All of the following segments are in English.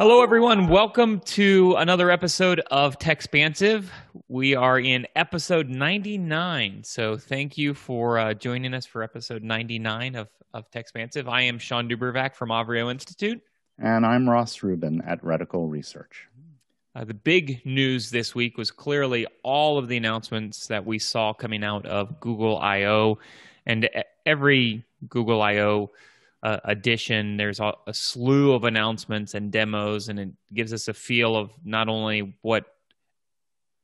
Hello, everyone. Welcome to another episode of Techspansive. We are in episode 99. So, thank you for uh, joining us for episode 99 of, of Techspansive. I am Shawn DuBravac from Avrio Institute. And I'm Ross Rubin at Reticle Research. Uh, the big news this week was clearly all of the announcements that we saw coming out of Google I/O, and every Google I/O uh, edition, there's a, a, slew of announcements and demos, and it gives us a feel of not only what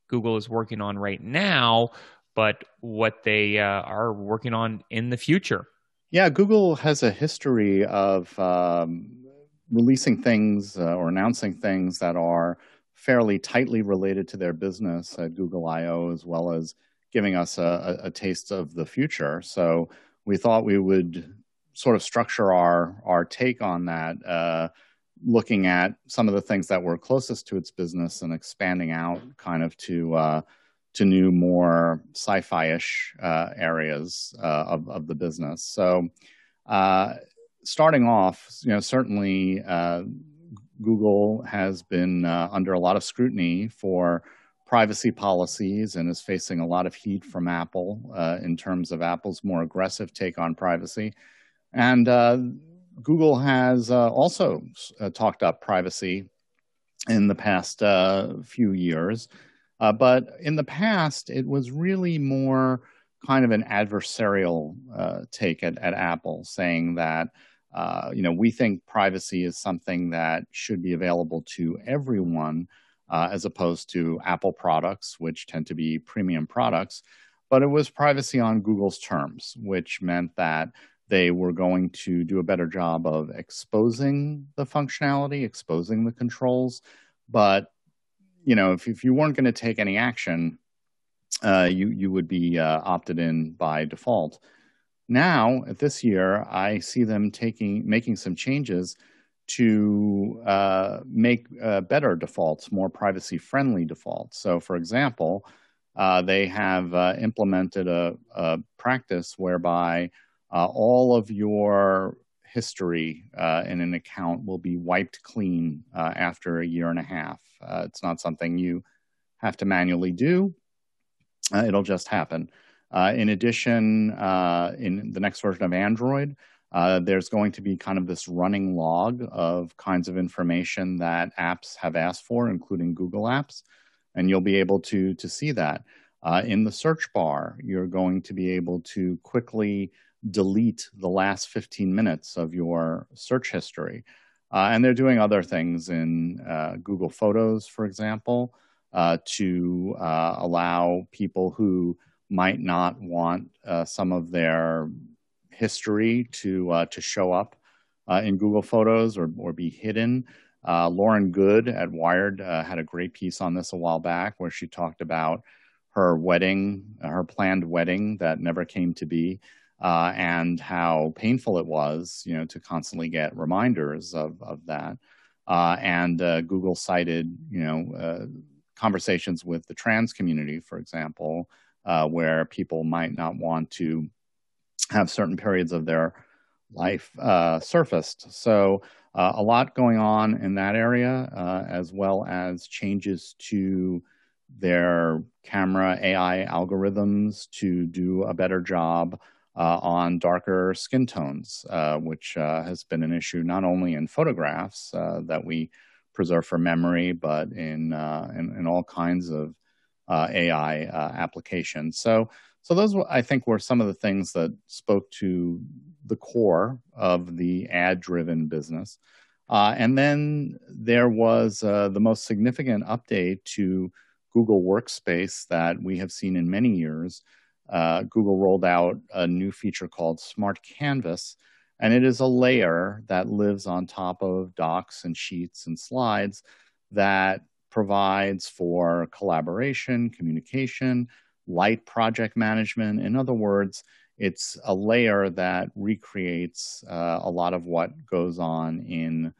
Google is working on right now, but what they uh, are working on in the future. Yeah, Google has a history of um, releasing things uh, or announcing things that are fairly tightly related to their business at Google I/O, as well as giving us a, a, taste of the future. So we thought we would sort of structure our our take on that, uh, looking at some of the things that were closest to its business and expanding out kind of to uh, to new, more sci-fi-ish uh, areas uh, of of the business. So uh, starting off, you know, certainly uh, Google has been under a lot of scrutiny for privacy policies and is facing a lot of heat from Apple uh, in terms of Apple's more aggressive take on privacy. And uh, Google has uh, also uh, talked up privacy in the past uh, few years. but in the past, it was really more kind of an adversarial take at, at Apple, saying that uh, you know, we think privacy is something that should be available to everyone, uh, as opposed to Apple products, which tend to be premium products. But it was privacy on Google's terms, which meant that they were going to do a better job of exposing the functionality, exposing the controls. But you know, if, if you weren't going to take any action, uh, you you would be uh, opted in by default. Now, at this year, I see them taking making some changes to uh, make uh, better defaults, more privacy friendly defaults. So, for example, uh, they have uh, implemented a, a, practice whereby uh, all of your history uh, in an account will be wiped clean after a year and a half. it's not something you have to manually do, it'll just happen. Uh, in addition, uh, in the next version of Android, uh, there's going to be kind of this running log of kinds of information that apps have asked for, including Google Apps, and you'll be able to to see that. Uh, in the search bar, you're going to be able to quickly delete the last 15 minutes of your search history. Uh, and they're doing other things in uh, Google Photos, for example, to allow people who might not want uh, some of their history to uh, to show up uh, in Google Photos or or be hidden. Uh, Lauren Goode at Wired uh, had a great piece on this a while back where she talked about her wedding, her planned wedding that never came to be, uh, and how painful it was, you know, to constantly get reminders of of that. and Google cited, you know, conversations with the trans community, for example, uh, where people might not want to have certain periods of their life uh, surfaced. So, uh, a lot going on in that area, uh, as well as changes to their camera AI algorithms to do a better job uh, on darker skin tones, uh, which has been an issue not only in photographs that we preserve for memory, but in, in, in all kinds of uh, AI uh, applications. So, so those I think were some of the things that spoke to the core of the ad-driven business. Uh, and then there was uh, the most significant update to Google Workspace that we have seen in many years. Uh, Google rolled out a new feature called Smart Canvas, and it is a layer that lives on top of docs and sheets and slides that provides for collaboration, communication, light project management. In other words, it's a layer that recreates uh, a lot of what goes on in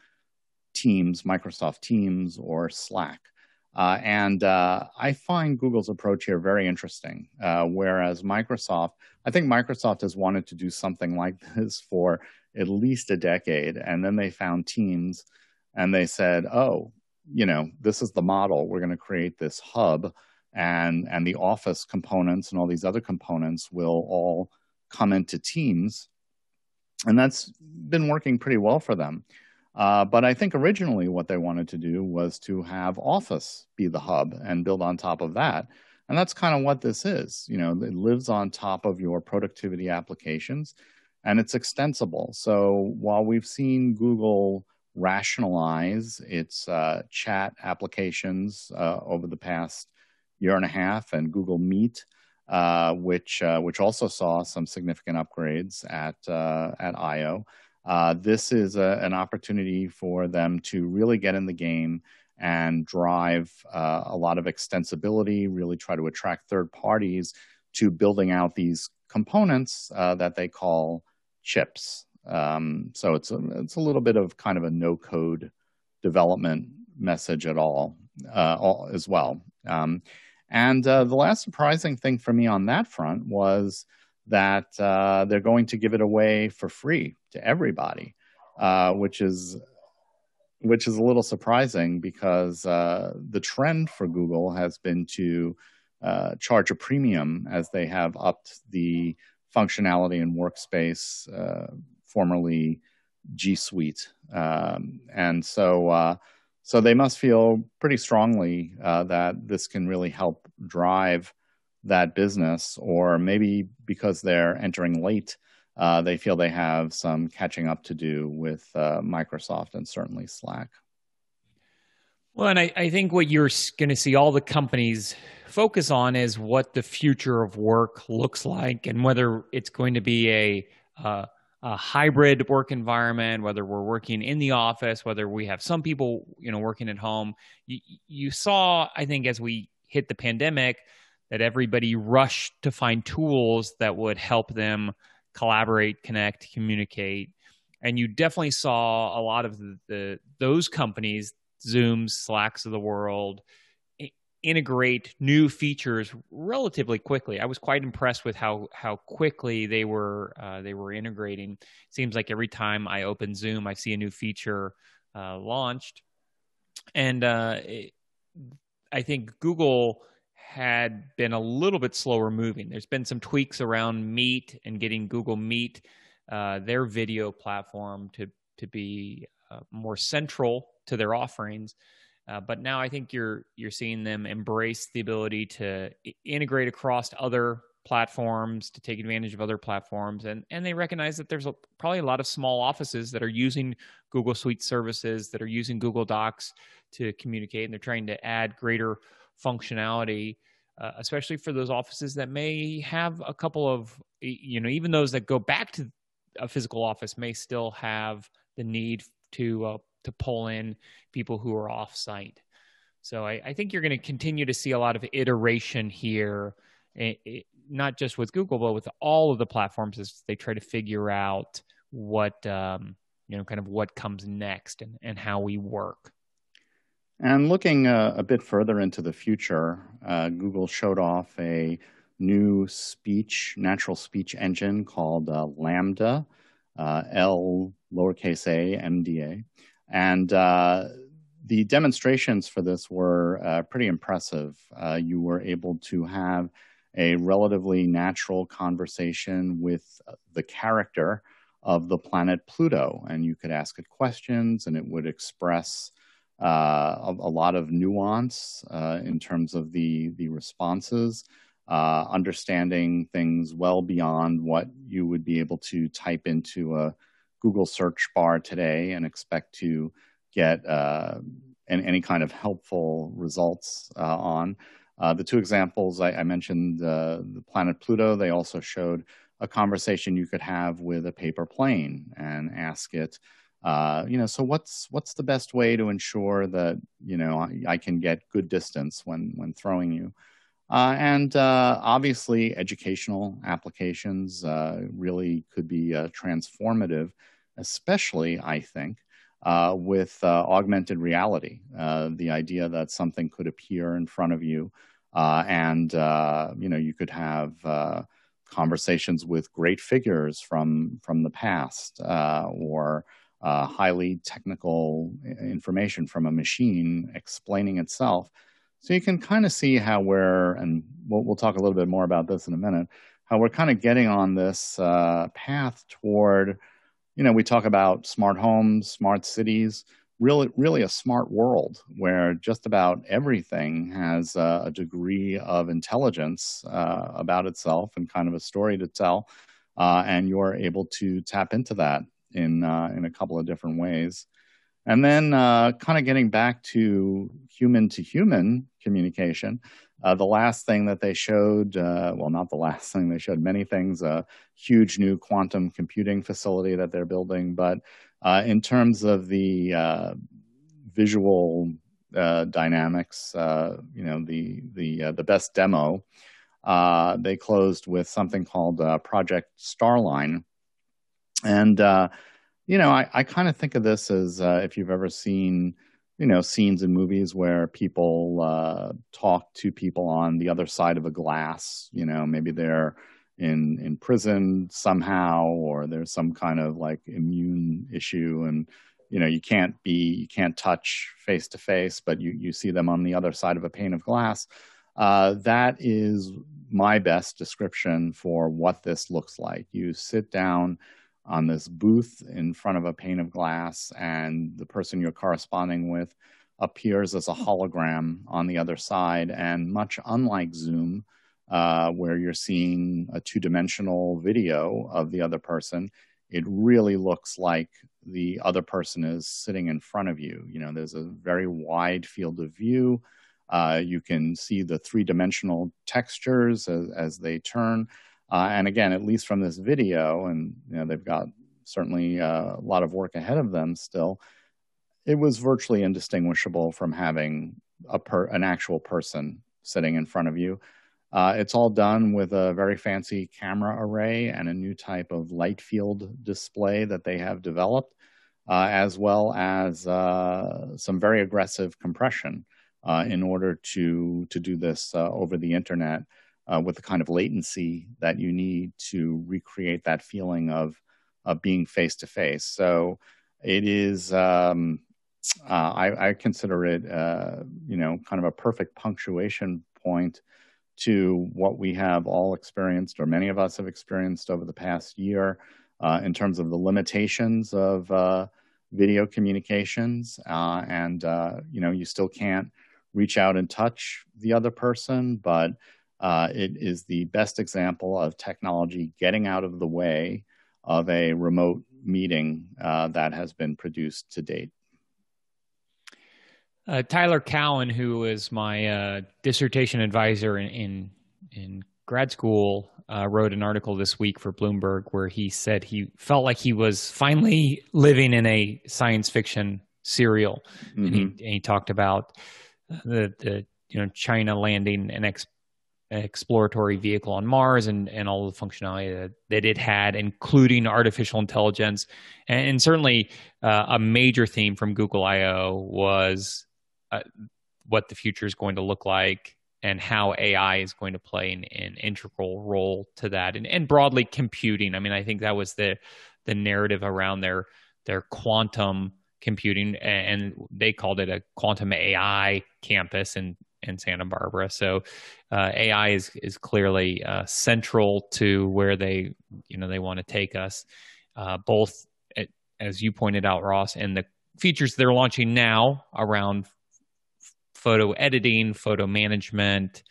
Teams, Microsoft Teams, or Slack. Uh, and uh, I find Google's approach here very interesting. Uh, whereas Microsoft, I think Microsoft has wanted to do something like this for at least a decade, and then they found Teams and they said, "Oh, you know, this is the model. We're going to create this hub, and and the Office components and all these other components will all come into Teams." And that's been working pretty well for them. Uh, but I think originally what they wanted to do was to have Office be the hub and build on top of that. And that's kind of what this is. You know, it lives on top of your productivity applications and it's extensible. So while we've seen Google rationalize its uh, chat applications uh, over the past year and a half and Google Meet, uh, which, uh, which also saw some significant upgrades at, at I.O., uh, this is a, an opportunity for them to really get in the game and drive uh, a lot of extensibility, really try to attract third parties to building out these components uh, that they call chips. Um, so it's a, it's a little bit of kind of a no code development message at all, uh, all as well. Um, and uh, the last surprising thing for me on that front was that uh, they're going to give it away for free to everybody, uh, which is which is a little surprising because uh, the trend for Google has been to uh, charge a premium as they have upped the functionality in Workspace, uh, formerly G Suite, um, and so. Uh, so they must feel pretty strongly that this can really help drive that business, or maybe because they're entering late, uh, they feel they have some catching up to do with uh, Microsoft and certainly Slack. Well, and I, I think what you're going to see all the companies focus on is what the future of work looks like and whether it's going to be a, uh, a hybrid work environment, whether we're working in the office, whether we have some people, you know, working at home. You, you saw, I think, as we hit the pandemic, that everybody rushed to find tools that would help them collaborate, connect, communicate. And you definitely saw a lot of the, the those companies, Zooms, Slacks of the world, integrate new features relatively quickly. I was quite impressed with how how quickly they were uh, they were integrating. Seems like every time I open Zoom, I see a new feature uh, launched, and uh, it, I think Google had been a little bit slower moving. There's been some tweaks around Meet and getting Google Meet, uh, their video platform, to to be uh, more central to their offerings. Uh, but now I think you're you're seeing them embrace the ability to integrate across other platforms, to take advantage of other platforms, and and they recognize that there's a, probably a lot of small offices that are using Google Suite services, that are using Google Docs to communicate, and they're trying to add greater functionality, uh, especially for those offices that may have a couple of, you know, even those that go back to a physical office may still have the need to uh, to pull in people who are off site. So I, I think you're going to continue to see a lot of iteration here, it, it, not just with Google, but with all of the platforms as they try to figure out what um, you know, kind of what comes next and, and how we work. And looking uh, a bit further into the future, uh, Google showed off a new speech, natural speech engine called uh, LaMDA, uh, L lowercase a M D A. And uh, the demonstrations for this were pretty impressive. you were able to have a relatively natural conversation with the character of the planet Pluto, and you could ask it questions and it would express a, a, lot of nuance uh, in terms of the the responses, uh, understanding things well beyond what you would be able to type into a Google search bar today and expect to get uh, any kind of helpful results uh, on. Uh, the two examples I, I mentioned, the planet Pluto, they also showed a conversation you could have with a paper plane and ask it uh, you know, so what's what's the best way to ensure that you know I, I can get good distance when when throwing you? Uh, and uh, obviously, educational applications uh, really could be uh, transformative, especially I think with augmented reality. the idea that something could appear in front of you, and you know you could have conversations with great figures from from the past, or uh, highly technical information from a machine explaining itself. So you can kind of see how we're, and we'll, we'll, talk a little bit more about this in a minute, how we're kind of getting on this uh, path toward, you know, we talk about smart homes, smart cities, really, really a smart world where just about everything has uh, a degree of intelligence uh, about itself and kind of a story to tell, uh, and you're able to tap into that in uh, in a couple of different ways. And then, uh, kind of getting back to human to human communication, uh, the last thing that they showed, uh, well, not the last thing, they showed many things, a huge new quantum computing facility that they're building. But uh, in terms of the uh, visual uh, dynamics, you know, the, the, the best demo, they closed with something called Project Starline. And you know, I, I kind of think of this as uh, if you've ever seen, you know, scenes in movies where people uh, talk to people on the other side of a glass. You know, maybe they're in in prison somehow, or there's some kind of like immune issue, and you know, you can't be, you can't touch face to face, but you you see them on the other side of a pane of glass. Uh, that is my best description for what this looks like. You sit down on this booth in front of a pane of glass, and the person you're corresponding with appears as a hologram on the other side. And much unlike Zoom, uh, where you're seeing a two dimensional video of the other person, it really looks like the other person is sitting in front of you. You know, there's a very wide field of view. Uh, you can see the three dimensional textures as, as they turn. Uh, and again, at least from this video, and you know, they've got certainly uh, a lot of work ahead of them still, it was virtually indistinguishable from having a per, an actual person sitting in front of you. Uh, it's all done with a very fancy camera array and a new type of light field display that they have developed, uh, as well as uh, some very aggressive compression uh, in order to, to do this uh, over the internet uh, with the kind of latency that you need to recreate that feeling of, of being face to face. So it is, um, uh, I, I, consider it, uh, you know, kind of a perfect punctuation point to what we have all experienced, or many of us have experienced over the past year, uh, in terms of the limitations of uh, video communications. Uh, and, you know, you still can't reach out and touch the other person, but uh, it is the best example of technology getting out of the way of a remote meeting uh, that has been produced to date. Uh, Tyler Cowen, who was my uh, dissertation advisor in, in, in grad school, uh, wrote an article this week for Bloomberg where he said he felt like he was finally living in a science fiction serial, mm-hmm. and, he, and, he, talked about the, the you know China landing an ex exploratory vehicle on Mars and, and all the functionality that, that it had, including artificial intelligence. And, and certainly uh, a major theme from Google I/O was uh, what the future is going to look like and how AI is going to play an, an integral role to that, and, and broadly computing. I mean, I think that was the the narrative around their their quantum computing, and they called it a quantum AI campus, and in Santa Barbara. So uh, AI is is clearly uh, central to where they you know they want to take us. Uh, both at, as you pointed out, Ross, and the features they're launching now around photo editing, photo management.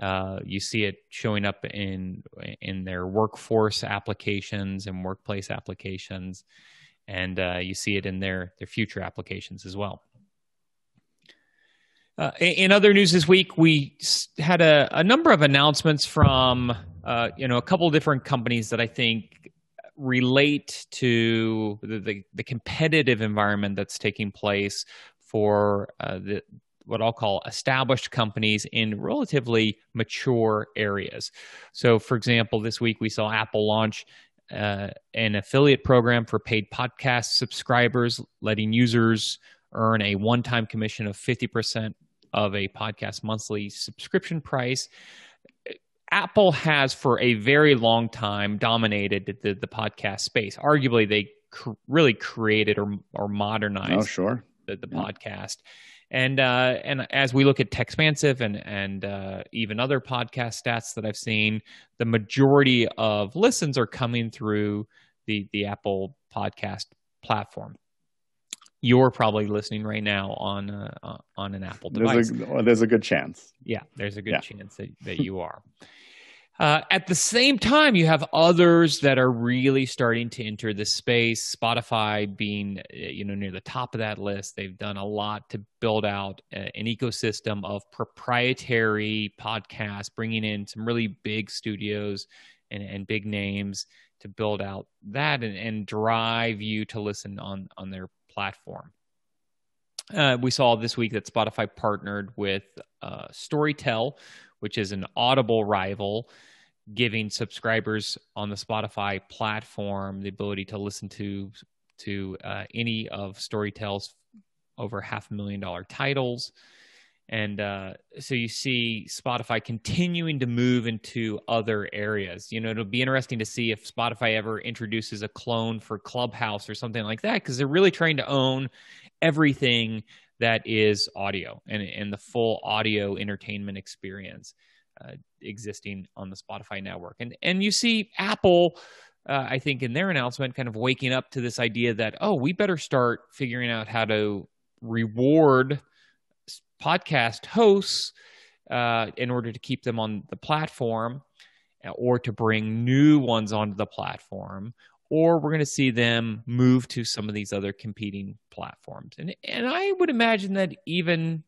Uh, you see it showing up in in their workforce applications and workplace applications, and uh, you see it in their their future applications as well. Uh, in other news this week, we had a, a number of announcements from uh, you know a couple of different companies that I think relate to the, the, the competitive environment that's taking place for uh, the what I'll call established companies in relatively mature areas. So, for example, this week we saw Apple launch uh, an affiliate program for paid podcast subscribers, letting users earn a one time commission of 50% of a podcast monthly subscription price. Apple has for a very long time dominated the, the podcast space. Arguably, they cr- really created or or modernized. Oh, sure. The, the yeah. podcast. And uh, and as we look at Techspansive and and uh, even other podcast stats that I've seen, the majority of listens are coming through the the Apple Podcast platform. You're probably listening right now on uh, on an Apple device. There's a, there's a good chance. Yeah, there's a good yeah. chance that, that you are. Uh, at the same time, you have others that are really starting to enter the space. Spotify being, uh, you know, near the top of that list. They've done a lot to build out uh, an ecosystem of proprietary podcasts, bringing in some really big studios and, and big names to build out that and, and drive you to listen on on their platform. Uh, we saw this week that Spotify partnered with uh, Storytel, which is an Audible rival giving subscribers on the Spotify platform the ability to listen to to uh, any of Storytel's over half a million dollar titles. And uh, so you see Spotify continuing to move into other areas. You know, it'll be interesting to see if Spotify ever introduces a clone for Clubhouse or something like that, because they're really trying to own everything that is audio and, and the full audio entertainment experience uh, existing on the Spotify network. And and you see Apple, uh, I think, in their announcement, kind of waking up to this idea that oh, we better start figuring out how to reward podcast hosts uh, in order to keep them on the platform, uh, or to bring new ones onto the platform. Or we're going to see them move to some of these other competing platforms, and and I would imagine that even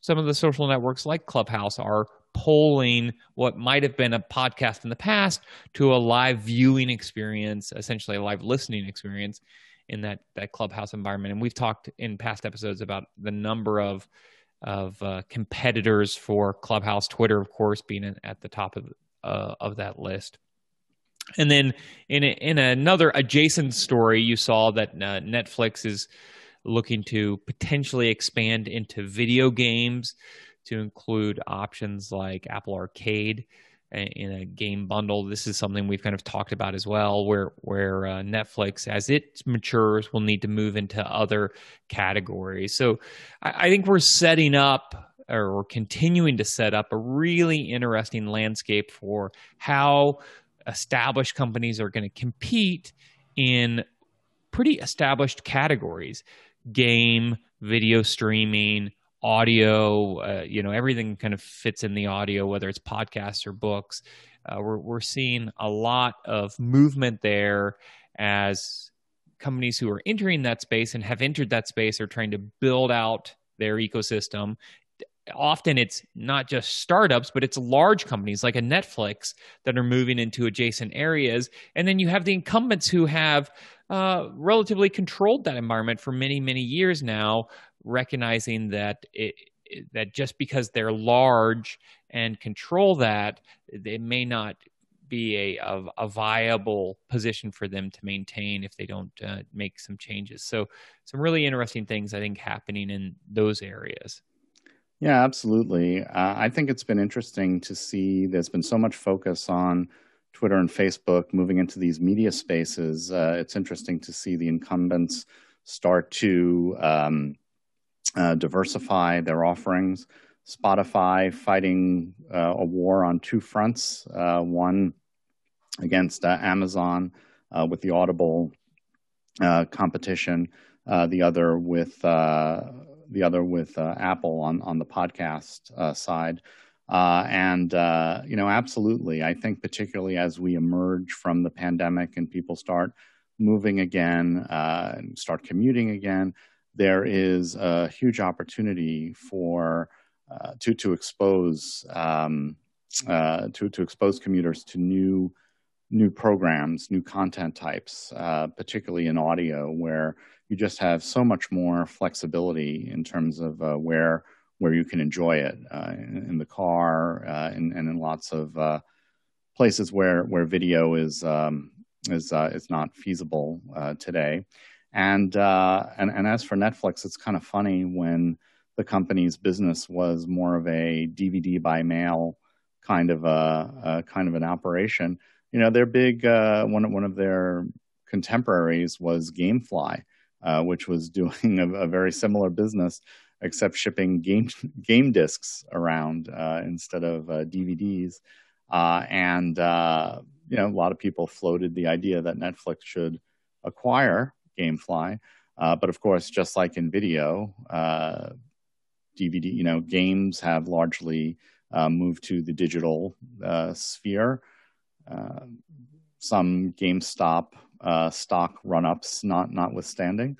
some of the social networks like Clubhouse are polling what might have been a podcast in the past to a live viewing experience, essentially a live listening experience in that that clubhouse environment. And we've talked in past episodes about the number of of uh, competitors for Clubhouse, Twitter, of course, being at the top of uh, of that list. And then in a, in another adjacent story, you saw that uh, Netflix is looking to potentially expand into video games to include options like Apple Arcade in a game bundle. This is something we've kind of talked about as well, where where uh, Netflix, as it matures, will need to move into other categories. So I, I think we're setting up or continuing to set up a really interesting landscape for how established companies are going to compete in pretty established categories game video streaming audio, uh, you know, everything kind of fits in the audio, whether it's podcasts or books. Uh, we're, we're seeing a lot of movement there as companies who are entering that space and have entered that space are trying to build out their ecosystem. Often it's not just startups, but it's large companies like a Netflix that are moving into adjacent areas. And then you have the incumbents who have uh, relatively controlled that environment for many, many years now, recognizing that it, that just because they're large and control that, it may not be a, a, a viable position for them to maintain if they don't uh, make some changes. So, some really interesting things I think happening in those areas. Yeah, absolutely. Uh, I think it's been interesting to see there's been so much focus on Twitter and Facebook moving into these media spaces. Uh, it's interesting to see the incumbents start to um, uh, diversify their offerings. Spotify fighting uh, a war on two fronts uh, one against uh, Amazon with the Audible competition, the other with the other with Apple on, on the podcast side. Uh, and, uh, you know, absolutely. I think, particularly as we emerge from the pandemic and people start moving again uh, and start commuting again, there is a huge opportunity for uh, to to expose um, uh, to to expose commuters to new new programs, new content types, uh, particularly in audio, where you just have so much more flexibility in terms of uh, where where you can enjoy it uh, in, in, the car uh, and, and, in lots of places where where video is um, is is not feasible today. And, uh, and, and as for Netflix, it's kind of funny when the company's business was more of a DVD by mail kind of a, a kind of an operation. You know, their big uh, one one of their contemporaries was GameFly, uh, which was doing a, a, very similar business, except shipping game game discs around uh, instead of uh, DVDs. Uh, and uh, you know, a lot of people floated the idea that Netflix should acquire GameFly. Uh, but of course, just like in video, DVD, you know, games have largely moved to the digital sphere. some GameStop uh, stock run-ups, not notwithstanding.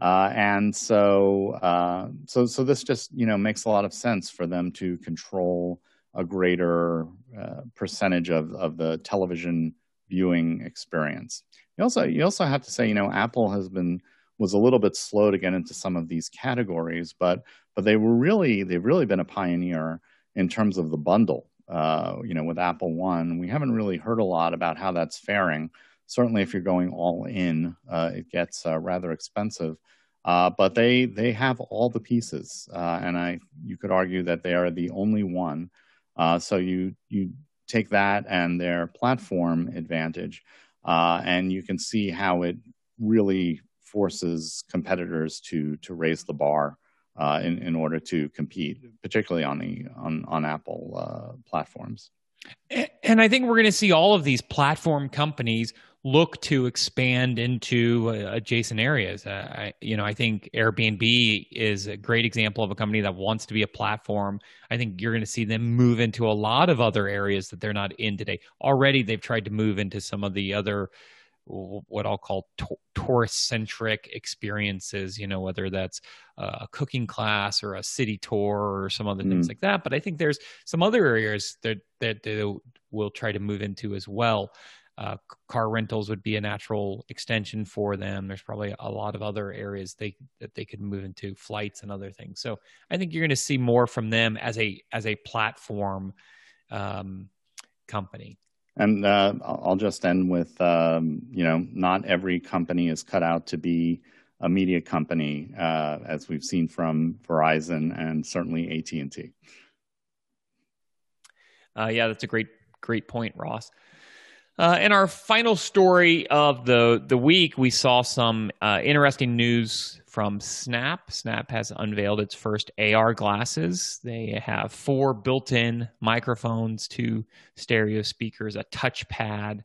Uh, and so, uh, so, so this just you know makes a lot of sense for them to control a greater uh, percentage of of the television viewing experience. You also you also have to say you know Apple has been was a little bit slow to get into some of these categories, but but they were really they've really been a pioneer in terms of the bundle. Uh, you know, with Apple One, we haven't really heard a lot about how that's faring certainly if you're going all in, uh, it gets uh, rather expensive. Uh, but they they have all the pieces, uh, and I you could argue that they are the only one. Uh, so you you take that and their platform advantage, uh, and you can see how it really forces competitors to to raise the bar in in order to compete, particularly on the on on Apple platforms. And I think we're going to see all of these platform companies look to expand into uh, adjacent areas. Uh, I, you know, I think Airbnb is a great example of a company that wants to be a platform. I think you're going to see them move into a lot of other areas that they're not in today. Already, they've tried to move into some of the other what I'll call to- tourist centric experiences, you know, whether that's a cooking class or a city tour or some other mm. things like that. But I think there's some other areas that, that they will try to move into as well. Uh, car rentals would be a natural extension for them. There's probably a lot of other areas they that they could move into, flights and other things. So I think you're going to see more from them as a as a platform um, company. And uh, I'll just end with um, you know not every company is cut out to be a media company, uh, as we've seen from Verizon and certainly AT and T. Uh, yeah, that's a great great point, Ross. Uh, in our final story of the the week, we saw some uh, interesting news from Snap. Snap has unveiled its first AR glasses. They have four built-in microphones, two stereo speakers, a touchpad,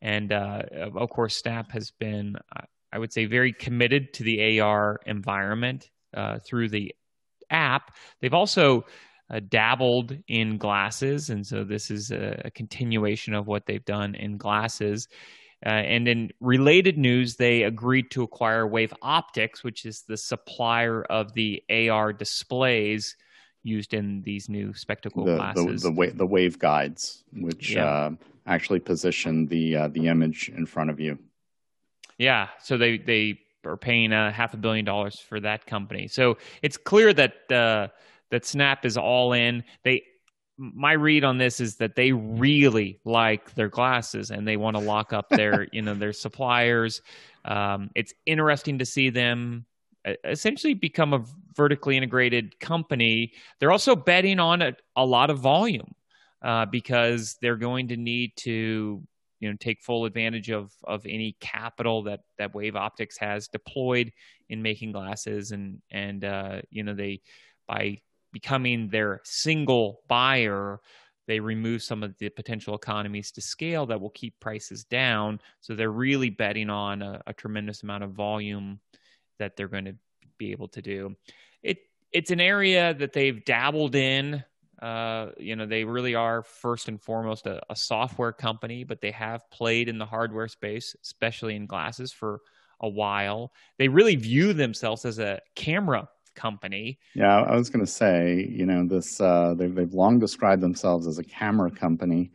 and uh, of course, Snap has been, I would say, very committed to the AR environment uh, through the app. They've also uh, dabbled in glasses, and so this is a, a, continuation of what they've done in glasses. Uh, and in related news, they agreed to acquire Wave Optics, which is the supplier of the AR displays used in these new spectacle the, glasses. The, the, the, wave guides, which yeah. uh, actually position the uh, the image in front of you. Yeah, so they they are paying a half a billion dollars for that company. So it's clear that uh, that Snap is all in. They my read on this is that they really like their glasses and they want to lock up their you know their suppliers. Um, it's interesting to see them essentially become a vertically integrated company. They're also betting on a, a lot of volume uh, because they're going to need to you know take full advantage of of any capital that that Wave Optics has deployed in making glasses and and uh, you know they by becoming their single buyer, they remove some of the potential economies to scale that will keep prices down. So they're really betting on a, a tremendous amount of volume that they're going to be able to do. It it's an area that they've dabbled in. Uh, you know, they really are first and foremost a, a software company, but they have played in the hardware space, especially in glasses, for a while. They really view themselves as a camera company. Yeah, I was going to say, you know, this uh, they've, they've long described themselves as a camera company,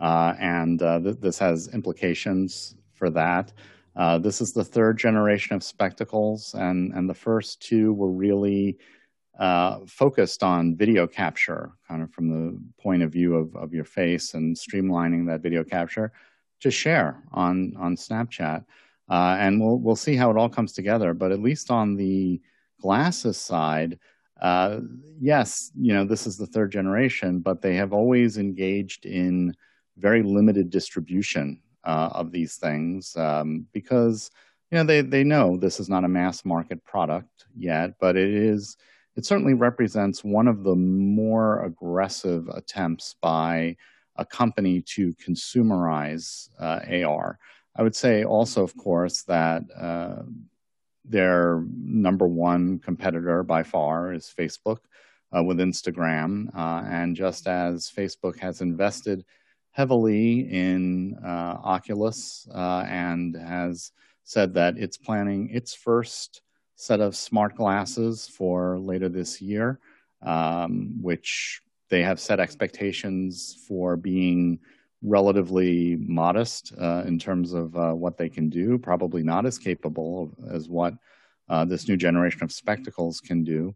uh, and uh, th- this has implications for that. Uh, this is the third generation of spectacles, and and the first two were really uh, focused on video capture, kind of from the point of view of, of your face and streamlining that video capture to share on on Snapchat. Uh, and we'll we'll see how it all comes together. But at least on the glasses side, uh, yes, you know, this is the third generation, but they have always engaged in very limited distribution uh, of these things um, because you know they they know this is not a mass market product yet, but it is. It certainly represents one of the more aggressive attempts by a company to consumerize uh, AR. I would say also, of course, that uh, their number one competitor by far is Facebook uh, with Instagram. Uh, and just as Facebook has invested heavily in uh, Oculus uh, and has said that it's planning its first set of smart glasses for later this year, um, which they have set expectations for being relatively modest uh, in terms of uh, what they can do, probably not as capable as what uh, this new generation of spectacles can do.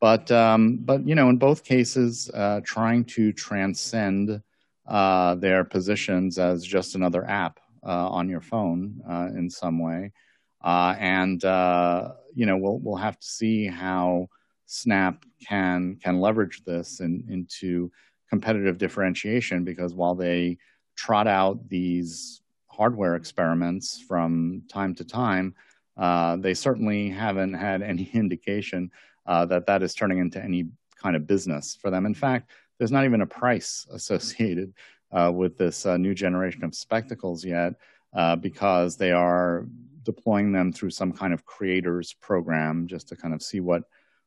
But, um, but you know, in both cases, uh, trying to transcend uh, their positions as just another app uh, on your phone in some way. and, you know, we'll, we'll have to see how Snap can can leverage this in, into competitive differentiation because while they trot out these hardware experiments from time to time, uh, they certainly haven't had any indication uh, that that is turning into any kind of business for them. In fact, there's not even a price associated uh, with this uh, new generation of spectacles yet uh, because they are deploying them through some kind of creators program just to kind of see what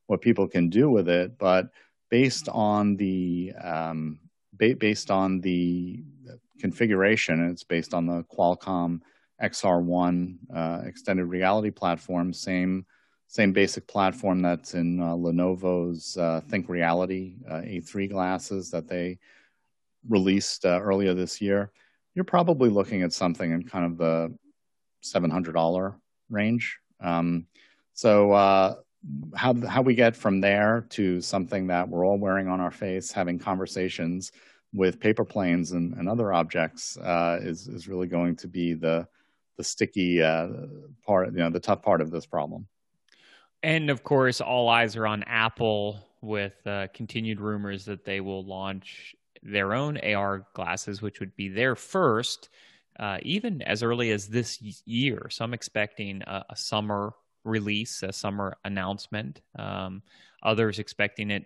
what people can do with it, but based on the um, ba- based on the configuration, it's based on the Qualcomm XR1 uh, extended reality platform, same same basic platform that's in uh, Lenovo's uh, Think Reality uh, A3 glasses that they released uh, earlier this year. You're probably looking at something in kind of the $700 range. Um, so uh, how how we get from there to something that we're all wearing on our face, having conversations with paper planes and, and other objects uh, is is really going to be the the sticky uh, part, you know, the tough part of this problem. And of course, all eyes are on Apple with uh, continued rumors that they will launch their own AR glasses, which would be their first, uh, even as early as this year. So I'm expecting a, a summer release, a summer announcement. Um, others expecting it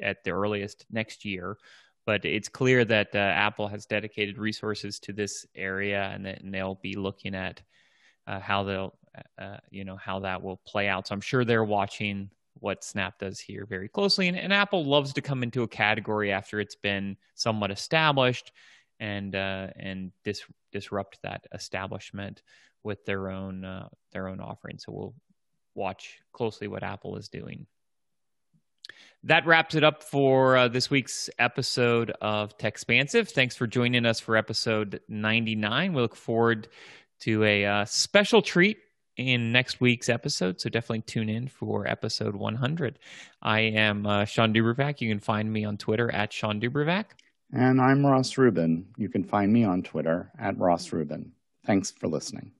at the earliest next year. But it's clear that uh, Apple has dedicated resources to this area, and, that, and they'll be looking at uh, how they'll, uh, uh, you know, how that will play out. So I'm sure they're watching what Snap does here very closely. And, and Apple loves to come into a category after it's been somewhat established and uh, and dis- disrupt that establishment with their own uh, their own offering. So we'll watch closely what Apple is doing. That wraps it up for uh, this week's episode of Techspansive. Thanks for joining us for episode 99. We look forward to a uh, special treat in next week's episode, so definitely tune in for episode 100. I am uh, Shawn DuBravac. You can find me on Twitter at Shawn DuBravac. And I'm Ross Rubin. You can find me on Twitter at Ross Rubin. Thanks for listening.